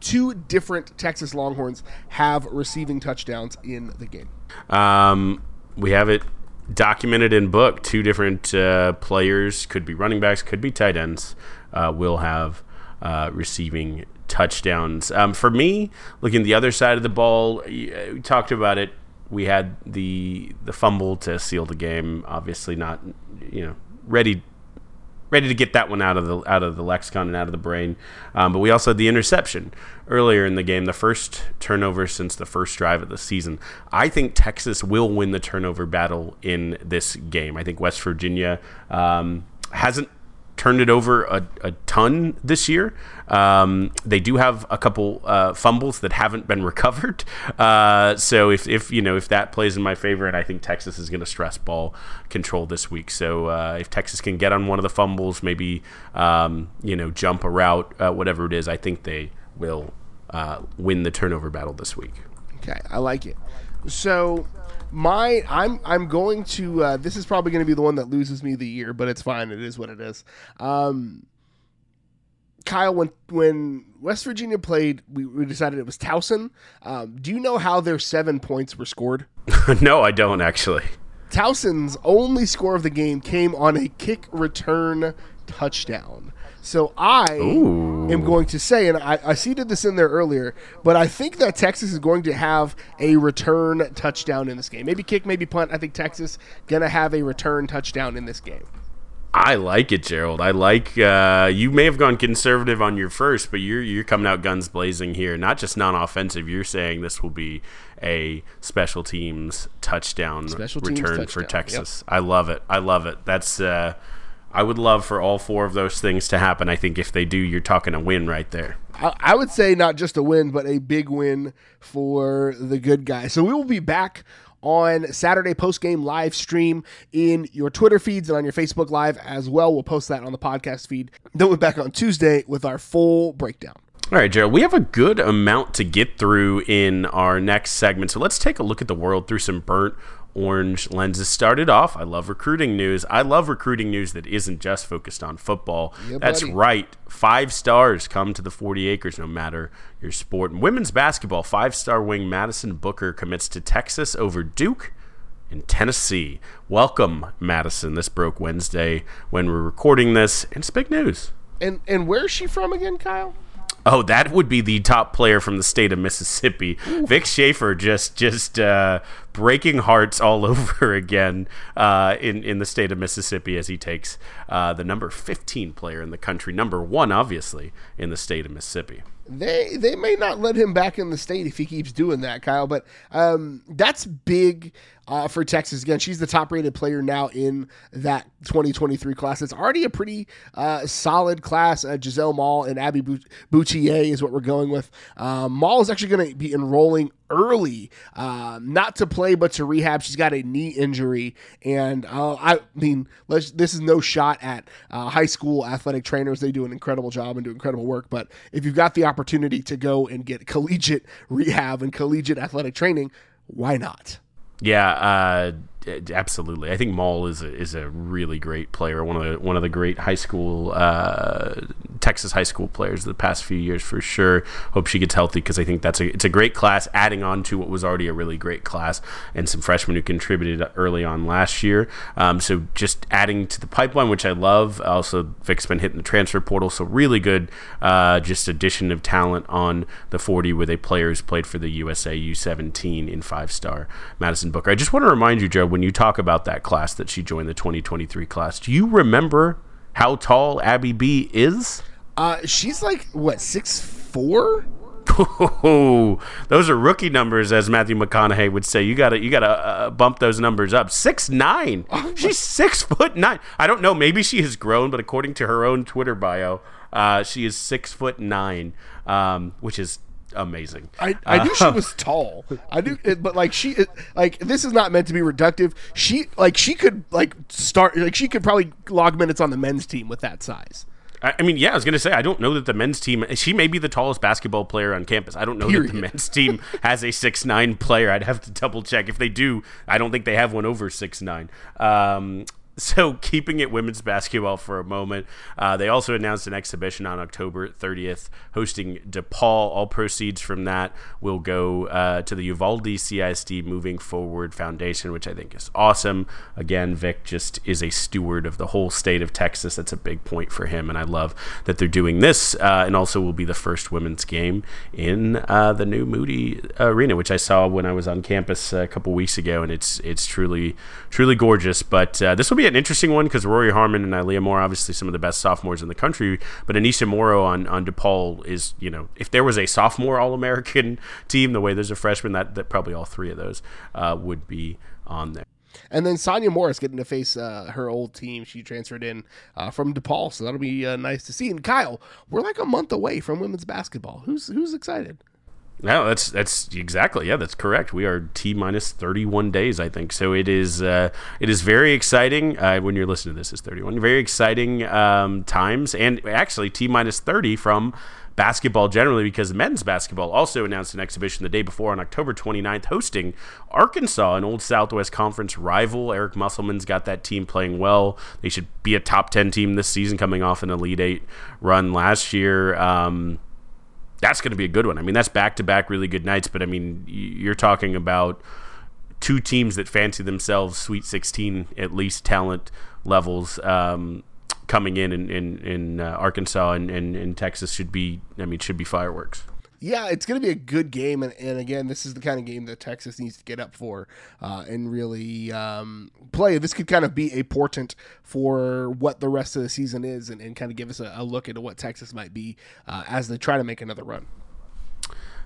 two different Texas Longhorns have receiving touchdowns in the game. Um, we have it documented in book, two different uh, players, could be running backs, could be tight ends, uh, will have uh, receiving touchdowns. Um, for me, looking the other side of the ball, we talked about it. We had the the fumble to seal the game. Obviously, not you know ready ready to get that one out of the out of the lexicon and out of the brain. Um, but we also had the interception earlier in the game, the first turnover since the first drive of the season. I think Texas will win the turnover battle in this game. I think West Virginia um, hasn't turned it over a, a ton this year. Um, they do have a couple uh, fumbles that haven't been recovered. Uh, so if, if you know if that plays in my favor, and I think Texas is going to stress ball control this week. So uh, if Texas can get on one of the fumbles, maybe um, you know jump a route, uh, whatever it is, I think they will uh, win the turnover battle this week. Okay, I like it. So my I'm I'm going to uh, this is probably going to be the one that loses me the year, but it's fine. It is what it is. Um, Kyle, when when West Virginia played, we, we decided it was Towson. Um, do you know how their seven points were scored? no, I don't actually. Towson's only score of the game came on a kick return touchdown. So I Ooh. am going to say, and I, I seeded this in there earlier, but I think that Texas is going to have a return touchdown in this game. Maybe kick, maybe punt. I think Texas gonna have a return touchdown in this game. I like it, Gerald. I like uh, you may have gone conservative on your first, but you're you're coming out guns blazing here. Not just non-offensive. You're saying this will be a special teams touchdown Special teams return for touchdown, Texas. I love it. I love it. That's uh, I would love for all four of those things to happen. I think if they do, you're talking a win right there. I, I would say not just a win, but a big win for the good guys. So we will be back on Saturday post game live stream in your Twitter feeds and on your Facebook Live as well. We'll post that on the podcast feed. Then we're back on Tuesday with our full breakdown. All right, Gerald, we have a good amount to get through in our next segment. So let's take a look at the world through some burnt orange lenses. Started off, I love recruiting news. I love recruiting news that isn't just focused on football. Yeah, That's buddy. right. Five stars come to the 40 acres no matter your sport. In women's basketball, five star wing Madison Booker commits to Texas over Duke in Tennessee. Welcome, Madison. This broke Wednesday when we're recording this, and it's big news. And and where's she from again, Kyle? Oh, that would be the top player from the state of Mississippi. Vic Schaefer just just uh, breaking hearts all over again uh, in in the state of Mississippi as he takes uh, the number 15 player in the country, number one, obviously, in the state of Mississippi. They they may not let him back in the state if he keeps doing that, Kyle. But um, that's big uh, for Texas. Again, she's the top rated player now in that 2023 class. It's already a pretty uh, solid class. Uh, Gisella Maul and Abby Bout- Boutier is what we're going with. Um, Maul is actually going to be enrolling early, um, not to play but to rehab. She's got a knee injury, and uh, I mean, this is no shot at uh, high school athletic trainers. They do an incredible job and do incredible work. But if you've got the opportunity to go and get collegiate rehab and collegiate athletic training, why not? Yeah, uh, absolutely. I think Maul is a, is a really great player. One of the one of the great high school uh, Texas high school players of the past few years for sure. Hope she gets healthy because I think that's a it's a great class, adding on to what was already a really great class and some freshmen who contributed early on last year. Um, so just adding to the pipeline, which I love. Also, Vic's been hitting the transfer portal, so really good. Uh, just addition of talent on the 40 with a player who's played for the USA U17 in five star Madison Booker. I just want to remind you, Joe, when you talk about that class that she joined the 2023 class, do you remember how tall Abby B is? Uh, she's like what six four? Oh, those are rookie numbers, as Matthew McConaughey would say. You gotta, you gotta uh, bump those numbers up. Six nine. She's six foot nine. I don't know. Maybe she has grown, but according to her own Twitter bio, uh, she is six foot nine, um, which is amazing. I, I knew she was tall. I knew, but like she, like this is not meant to be reductive. She, like she could like start, like she could probably log minutes on the men's team with that size. I I mean, yeah, I was going to say, I don't know that the men's team, she may be the tallest basketball player on campus. I don't know that the men's team has a six nine player. I'd have to double check. If they do, I don't think they have one over six nine. Um, so, keeping it women's basketball for a moment, uh, they also announced an exhibition on October 30th hosting DePaul. All proceeds from that will go uh, to the Uvalde CISD Moving Forward Foundation, which I think is awesome. Again, Vic just is a steward of the whole state of Texas. That's a big point for him, and I love that they're doing this. Uh, and also, will be the first women's game in uh, the new Moody Arena, which I saw when I was on campus a couple weeks ago, and it's it's truly truly gorgeous. But uh, this will be an interesting one because Rori Harmon and Aaliyah Moore, obviously some of the best sophomores in the country, but Aneesah Morrow on, on DePaul is, you know, if there was a sophomore All American team, the way there's a freshman, that, that probably all three of those uh, would be on there. And then Sonya Morris getting to face uh, her old team. She transferred in uh, from DePaul, so that'll be uh, nice to see. And Kyle, we're like a month away from women's basketball. Who's who's excited? No, that's that's exactly yeah, that's correct. We are t minus thirty one days, I think. So it is uh, it is very exciting. Uh, when you're listening to this, is thirty one. Very exciting um, times, and actually t minus thirty from basketball generally because men's basketball also announced an exhibition the day before on October 29th hosting Arkansas, an old Southwest Conference rival. Eric Musselman's got that team playing well. They should be a top 10 team this season coming off an Elite 8 run last year. Um, that's going to be a good one. I mean, that's back to back really good nights, but I mean, you're talking about two teams that fancy themselves Sweet 16 at least talent levels um, coming in in in, in uh, Arkansas and, and, and Texas should be. I mean, should be fireworks yeah, it's going to be a good game, and, and again, this is the kind of game that Texas needs to get up for uh, and really um, play. This could kind of be a portent for what the rest of the season is, and, and kind of give us a, a look into what Texas might be uh, as they try to make another run.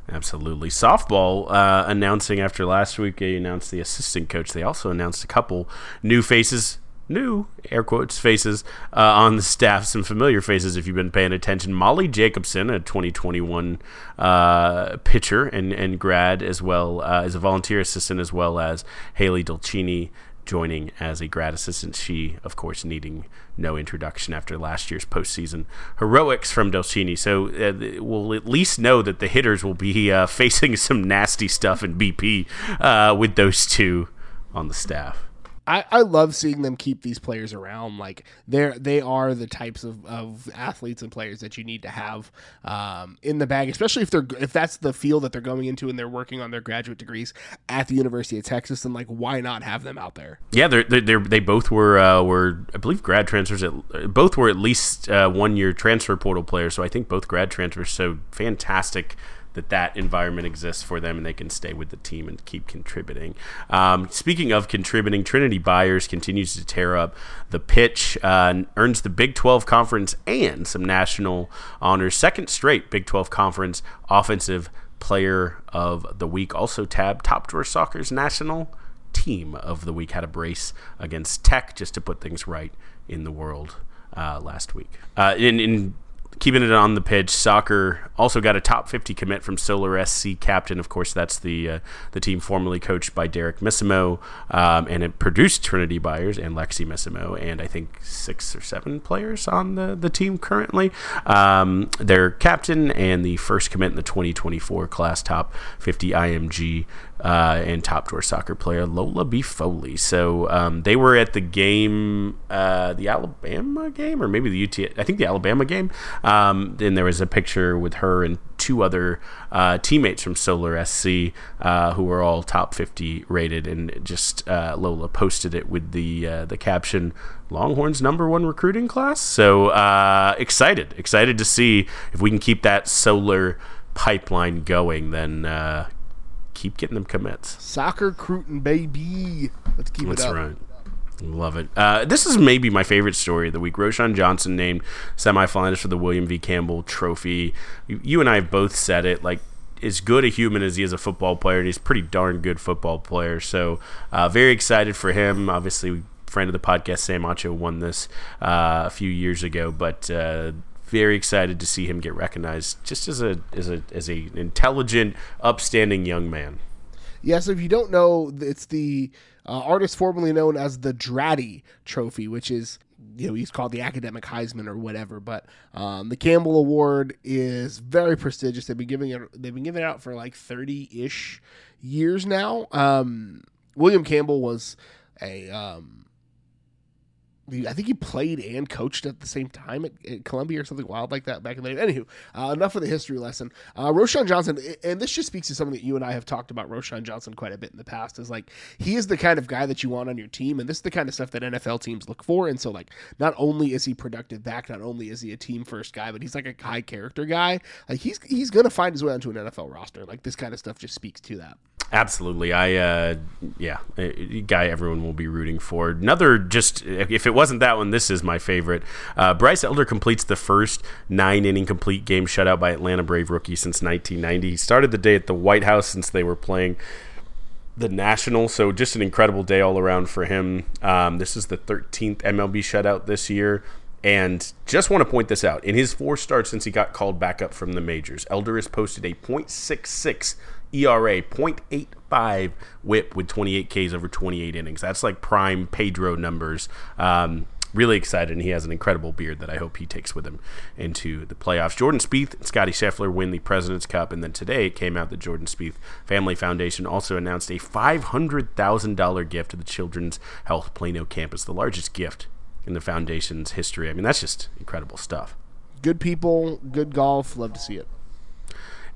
Absolutely. Softball uh, announcing after last week, they announced the assistant coach. They also announced a couple new faces new air quotes faces uh, on the staff, some familiar faces if you've been paying attention. Molly Jacobson, a 2021 uh, pitcher and, and grad, as well uh, as a volunteer assistant, as well as Hailey Dolcini joining as a grad assistant. She, of course, needing no introduction after last year's postseason heroics from Dolcini. So uh, we'll at least know that the hitters will be uh, facing some nasty stuff in BP uh, with those two on the staff. I, I love seeing them keep these players around. Like they're they are the types of, of athletes and players that you need to have um, in the bag, especially if they're if that's the field that they're going into and they're working on their graduate degrees at the University of Texas. Then like why not have them out there? Yeah, they're, they're, they both were uh, were I believe grad transfers. At, both were at least uh, one year transfer portal players. So I think both grad transfers. So fantastic that that environment exists for them and they can stay with the team and keep contributing. Um, speaking of contributing, Trinity Byers continues to tear up the pitch, uh, earns the Big 12 Conference and some national honors. Second straight Big 12 Conference Offensive Player of the Week. Also tabbed Top Drawer Soccer's National Team of the Week. Had a brace against Tech just to put things right in the world uh, last week. Uh, in, in keeping it on the pitch. Soccer also got a top 50 commit from Solar SC captain. Of course, that's the uh, the team formerly coached by Derek Missimo, um, and it produced Trinity Byers and Lexi Missimo, and I think six or seven players on the, the team currently. Um, their captain and the first commit in the 2024 class top 50 IMG uh, and top drawer soccer player Lola B. Foley. So um, they were at the game, uh, the Alabama game, or maybe the UT, I think the Alabama game. Um, and there was a picture with her and two other uh, teammates from Solar SC uh, who were all top 50 rated. And just uh, Lola posted it with the uh, the caption Longhorns number one recruiting class. So excited, excited to see if we can keep that Solar pipeline going. Then keep getting them commits. Soccer Cruton, baby. Let's keep That's it up. right. Love it. Uh, this is maybe my favorite story of the week. Roschon Johnson named semifinalist for the William V. Campbell Trophy. You, you, and I have both said it. Like, as good a human as he is a football player, and he's a pretty darn good football player. So, uh, very excited for him. Obviously, friend of the podcast, Sam Acho, won this uh, a few years ago, but uh, very excited to see him get recognized just as a as a as a intelligent, upstanding young man. Yeah, so if you don't know, it's the uh, artist formerly known as the Draddy Trophy, which is you know he's called the academic Heisman or whatever. But um, the Campbell Award is very prestigious. They've been giving it they've been giving it out for like thirty ish years now. Um, William Campbell was a um, I think he played and coached at the same time at, at Columbia or something wild like that back in the day. Anywho, uh, enough of the history lesson. Uh, Roschon Johnson, and this just speaks to something that you and I have talked about Roschon Johnson quite a bit in the past, is like he is the kind of guy that you want on your team, and this is the kind of stuff that NFL teams look for. And so, like, not only is he productive back, not only is he a team first guy, but he's like a high character guy. Like he's he's gonna find his way onto an NFL roster. Like this kind of stuff just speaks to that. Absolutely, I uh, yeah, guy everyone will be rooting for. Another just if it wasn't that one, this is my favorite. Uh, Bryce Elder completes the first nine inning complete game shutout by Atlanta Brave rookie since 1990. He started the day at the White House since they were playing the National, so just an incredible day all around for him. Um, this is the 13th MLB shutout this year. And just want to point this out. In his four starts since he got called back up from the majors, Elder has posted a .66 ERA, 0.85 whip with 28 Ks over 28 innings. That's like prime Pedro numbers. Um, really excited, and he has an incredible beard that I hope he takes with him into the playoffs. Jordan Spieth and Scottie Scheffler win the President's Cup, and then today it came out that Jordan Spieth Family Foundation also announced a $500,000 gift to the Children's Health Plano campus, the largest gift in the foundation's history. I mean, that's just incredible stuff. Good people, good golf. Love to see it.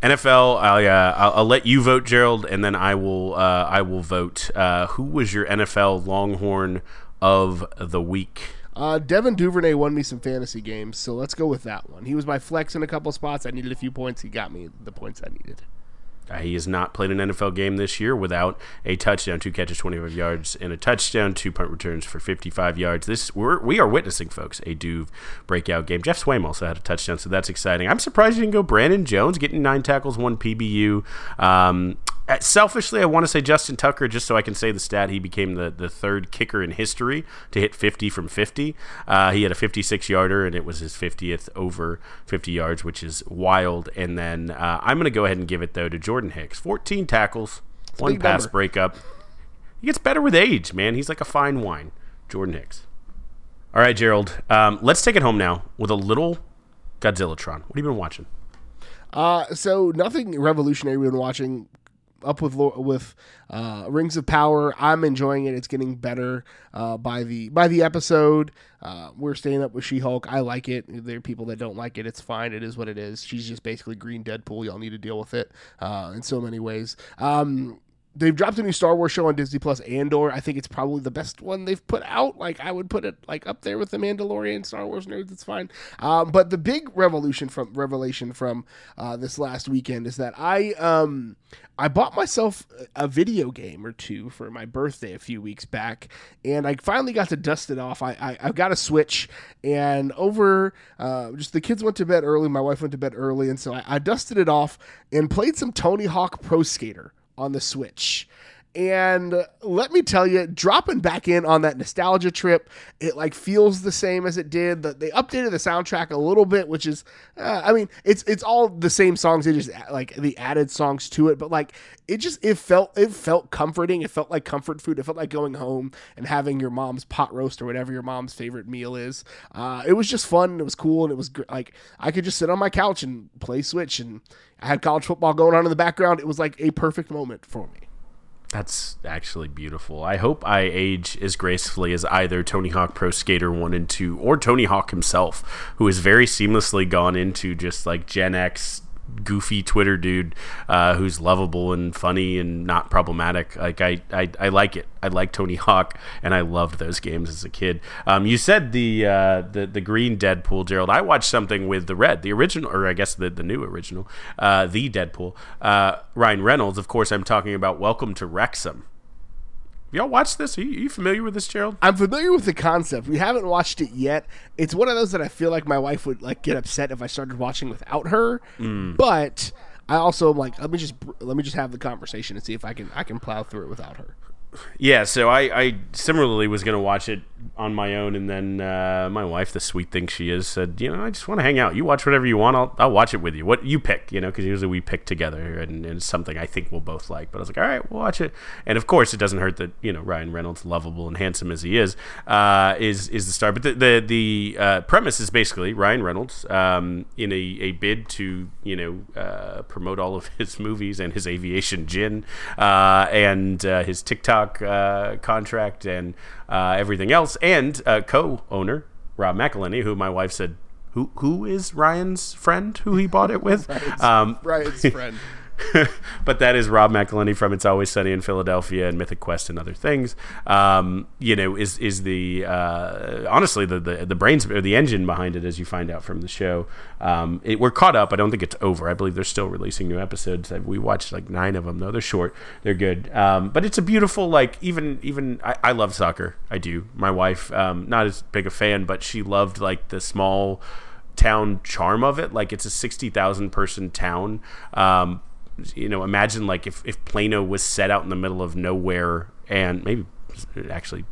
NFL, I'll, uh, I'll, I'll, let you vote, Gerald, and then I will uh, I will vote. Uh, who was your NFL Longhorn of the week? Uh, Devin Duvernay won me some fantasy games, so let's go with that one. He was my flex in a couple spots. I needed a few points. He got me the points I needed. Uh, he has not played an NFL game this year without a touchdown, two catches, 25 yards, and a touchdown, two punt returns for 55 yards. This we're, we are witnessing, folks, a Duve breakout game. Geoff Swaim also had a touchdown, so that's exciting. I'm surprised you didn't go Brandon Jones, getting nine tackles, one PBU. Um, selfishly, I want to say Justin Tucker just so I can say the stat. He became the, the third kicker in history to hit 50 from 50. Uh, he had a 56 yarder, and it was his 50th over 50 yards, which is wild. And then uh, I'm going to go ahead and give it, though, to Jordan Hicks 14 tackles, it's one pass number. breakup. He gets better with age, man. He's like a fine wine. Jordan Hicks. All right, Gerald. Um, let's take it home now with a little Godzillatron. What have you been watching? Uh, so nothing revolutionary. We've been watching up with with uh, Rings of Power. I'm enjoying it. It's getting better uh, by the by the episode. Uh, we're staying up with She Hulk. I like it. There are people that don't like it. It's fine. It is what it is. She's just basically Green Deadpool. Y'all need to deal with it uh, in so many ways. Um, they've dropped a new Star Wars show on Disney Plus, Andor. I think it's probably the best one they've put out. Like I would put it like up there with the Mandalorian, Star Wars nerds. It's fine. Um, but the big revolution from revelation from uh, this last weekend is that I um, I bought myself a video game or two for my birthday a few weeks back, and I finally got to dust it off. I I, I got a Switch, and over uh, just the kids went to bed early. My wife went to bed early, and so I, I dusted it off and played some Tony Hawk Pro Skater on the Switch. And let me tell you, dropping back in on that nostalgia trip, it like feels the same as it did. The, they updated the soundtrack a little bit, which is, uh, I mean, it's it's all the same songs. They just like the added songs to it, but like it just it felt it felt comforting. It felt like comfort food. It felt like going home and having your mom's pot roast or whatever your mom's favorite meal is. Uh, it was just fun. and It was cool, and it was gr- like I could just sit on my couch and play Switch, and I had college football going on in the background. It was like a perfect moment for me. That's actually beautiful. I hope I age as gracefully as either Tony Hawk Pro Skater 1 and 2 or Tony Hawk himself, who has very seamlessly gone into just like Gen X goofy Twitter dude uh, who's lovable and funny and not problematic. Like I, I, I like it. I like Tony Hawk, and I loved those games as a kid. Um, you said the uh, the the green Deadpool, Gerald. I watched something with the red, the original, or I guess the the new original, uh, the Deadpool. Uh, Ryan Reynolds, of course. I'm talking about Welcome to Wrexham y'all watch this? Are you, are you, familiar with this, Gerald? I'm familiar with the concept. We haven't watched it yet. It's one of those that I feel like my wife would like get upset if I started watching without her. Mm. But I also am like, let me just let me just have the conversation and see if I can I can plow through it without her. Yeah, so I, I similarly was going to watch it on my own, and then uh, my wife, the sweet thing she is, said, "You know, I just want to hang out. You watch whatever you want. I'll, I'll watch it with you. What you pick, you know, because usually we pick together, and, and, it's something I think we'll both like." But I was like, "All right, we'll watch it." And of course, it doesn't hurt that you know Ryan Reynolds, lovable and handsome as he is, uh, is is the star. But the the, the uh, premise is basically Ryan Reynolds um, in a, a bid to you know uh, promote all of his movies and his aviation gin uh, and uh, his TikTok contract and everything else and uh, co-owner Rob McElhenney, who my wife said, "Who who is Ryan's friend? Who he bought it with?" Ryan's, um, Ryan's friend. but that is Rob McElhenney from It's Always Sunny in Philadelphia and Mythic Quest and other things. Um, you know, is is the uh, honestly the, the the brains or the engine behind it, as you find out from the show. Um, it, we're caught up. I don't think it's over. I believe they're still releasing new episodes. We watched like nine of them. though. they're short. They're good. Um, but it's a beautiful like even even I, I love soccer. I do. My wife, um, not as big a fan, but she loved like the small town charm of it. Like it's a sixty thousand person town. Um, you know, imagine like if, if Plano was set out in the middle of nowhere and maybe actually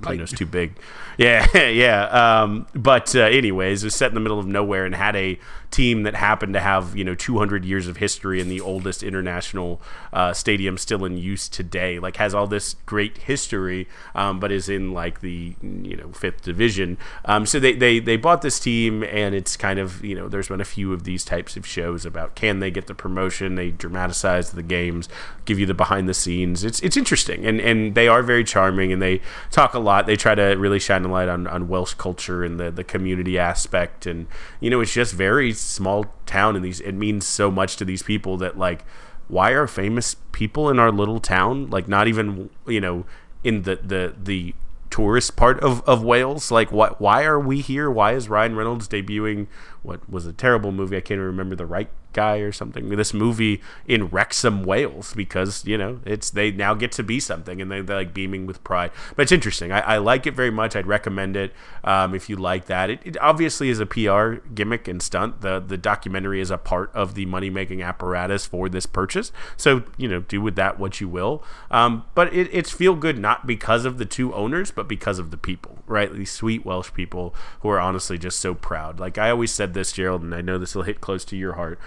Plano's too big. Yeah, yeah. Um, but uh, anyways, it was set in the middle of nowhere and had a team that happened to have you know 200 years of history and the oldest international uh, stadium still in use today. Like has all this great history, um, but is in like the you know fifth division. Um, so they, they they bought this team, and it's kind of you know there's been a few of these types of shows about can they get the promotion? They dramatize the games, give you the behind the scenes. It's it's interesting, and and they are very charming, and they talk a lot. They try to really shine a light on, on Welsh culture and the the community aspect, and you know it's just very small town and these it means so much to these people that like why are famous people in our little town like not even you know in the the the tourist part of, of Wales like what why are we here why is Ryan Reynolds debuting what was a terrible movie I can't remember the right guy or something. This movie in Wrexham, Wales, because you know it's they now get to be something and they, are like beaming with pride. But it's interesting. I, I like it very much. I'd recommend it um, if you like that. It, it, obviously is a PR gimmick and stunt. The the documentary is a part of the money making apparatus for this purchase. So you know do with that what you will. Um, but it, it's feel good not because of the two owners, but because of the people. Right, these sweet Welsh people who are honestly just so proud. Like I always said this, Gerald, and I know this will hit close to your heart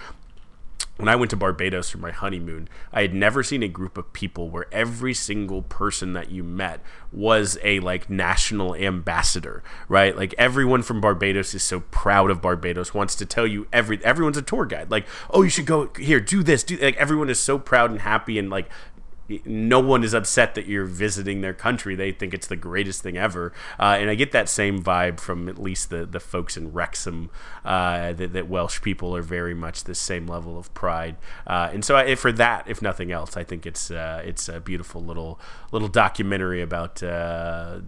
when I went to Barbados for my honeymoon, I had never seen a group of people where every single person that you met was a like national ambassador, right? Like everyone from Barbados is so proud of Barbados, wants to tell you every everyone's a tour guide. Like, oh, you should go here, do this, do like everyone is so proud and happy and like no one is upset that you're visiting their country. They think it's the greatest thing ever. Uh, and I get that same vibe from at least the, the folks in Wrexham, uh, that, that, Welsh people are very much the same level of pride. Uh, and so I, for that, if nothing else, I think it's uh, it's a beautiful little little documentary about uh,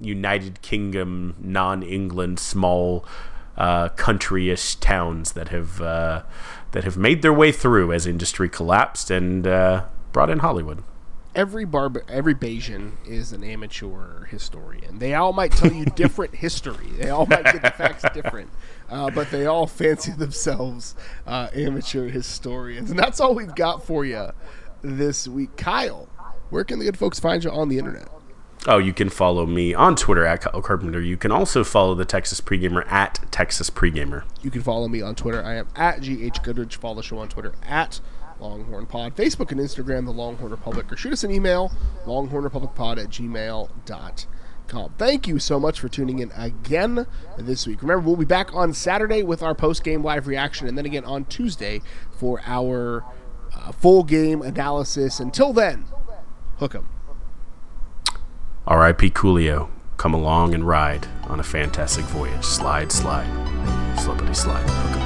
United Kingdom, non-England, small uh, country-ish towns that have that have made their way through as industry collapsed and brought in Hollywood. Every barb, every Bajan is an amateur historian. They all might tell you different history. They all might get the facts different, uh, but they all fancy themselves uh, amateur historians. And that's all we've got for you this week. Kyle, where can the good folks find you on the internet? Oh, you can follow me on Twitter at Kyle Carpenter. You can also follow the Texas Pregamer at Texas Pregamer. You can follow me on Twitter. I am at GH Goodrich. Follow the show on Twitter at Longhorn Pod, Facebook and Instagram, The Longhorn Republic, or shoot us an email, longhornrepublicpod at gmail.com. Thank you so much for tuning in again this week. Remember, we'll be back on Saturday with our post game live reaction, and then again on Tuesday for our uh, full game analysis. Until then, hook 'em. R.I.P. Coolio, come along and ride on a fantastic voyage. Slide, slide, slippity slide.